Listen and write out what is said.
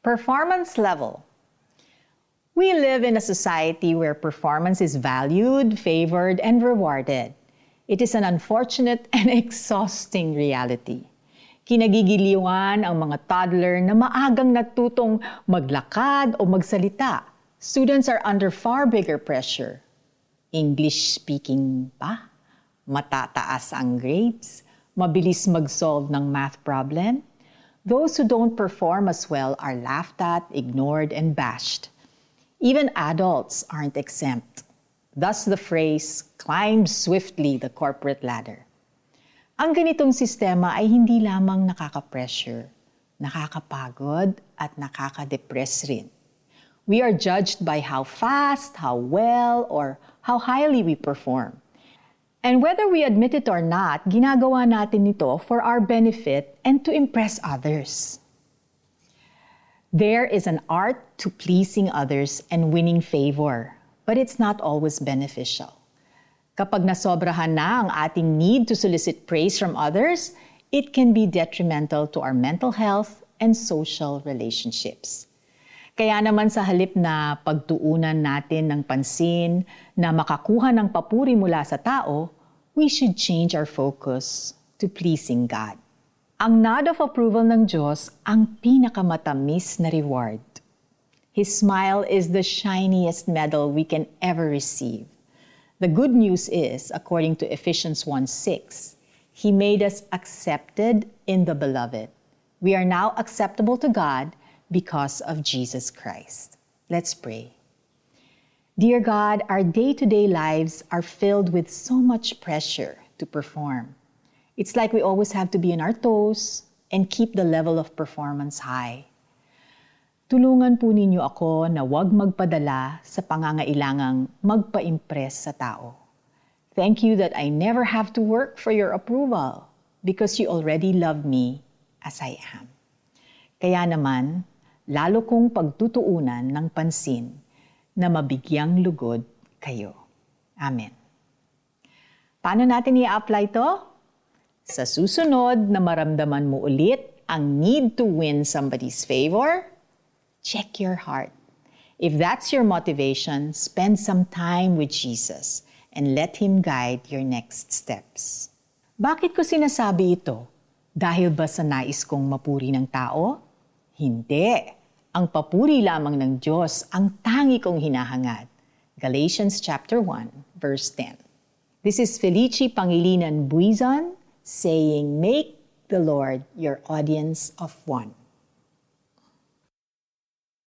Performance level. We live in a society where performance is valued, favored, and rewarded. It is an unfortunate and exhausting reality. Kinagigiliwan ang mga toddler na maagang natutong maglakad o magsalita. Students are under far bigger pressure. English speaking pa, matataas ang grades, mabilis mag-solve ng math problem, Those who don't perform as well are laughed at, ignored, and bashed. Even adults aren't exempt. Thus the phrase, climb swiftly the corporate ladder. Ang ganitong sistema ay hindi lamang nakaka-pressure, nakakapagod, at nakaka-depress rin. We are judged by how fast, how well, or how highly we perform. And whether we admit it or not, ginagawa natin ito for our benefit and to impress others. There is an art to pleasing others and winning favor, but it's not always beneficial. Kapag nasobrahan na ang ating need to solicit praise from others, it can be detrimental to our mental health and social relationships. Kaya naman sa halip na pagtuunan natin ng pansin na makakuha ng papuri mula sa tao, we should change our focus to pleasing God. Ang nod of approval ng Diyos ang pinakamatamis na reward. His smile is the shiniest medal we can ever receive. The good news is, according to Ephesians 1:6, He made us accepted in the beloved. We are now acceptable to God because of Jesus Christ. Let's pray. Dear God, our day to day lives are filled with so much pressure to perform. It's like we always have to be on our toes and keep the level of performance high. Tulungan po ninyo ako na huwag magpadala sa pangangailangang magpa-impress sa tao. Thank you that I never have to work for your approval because you already love me as I am. Kaya naman, lalo kong pagtutuunan ng pansin na mabigyang lugod kayo. Amen. Paano natin i-apply to? Sa susunod na maramdaman mo ulit ang need to win somebody's favor, check your heart. If that's your motivation, spend some time with Jesus and let Him guide your next steps. Bakit ko sinasabi ito? Dahil ba sa nais kong mapuri ng tao? Hindi. Ang papuri lamang ng Diyos ang tangi kong hinahangad. Galatians chapter 1, verse 10. This is Felici Pangilinan Buizon saying, Make the Lord your audience of one.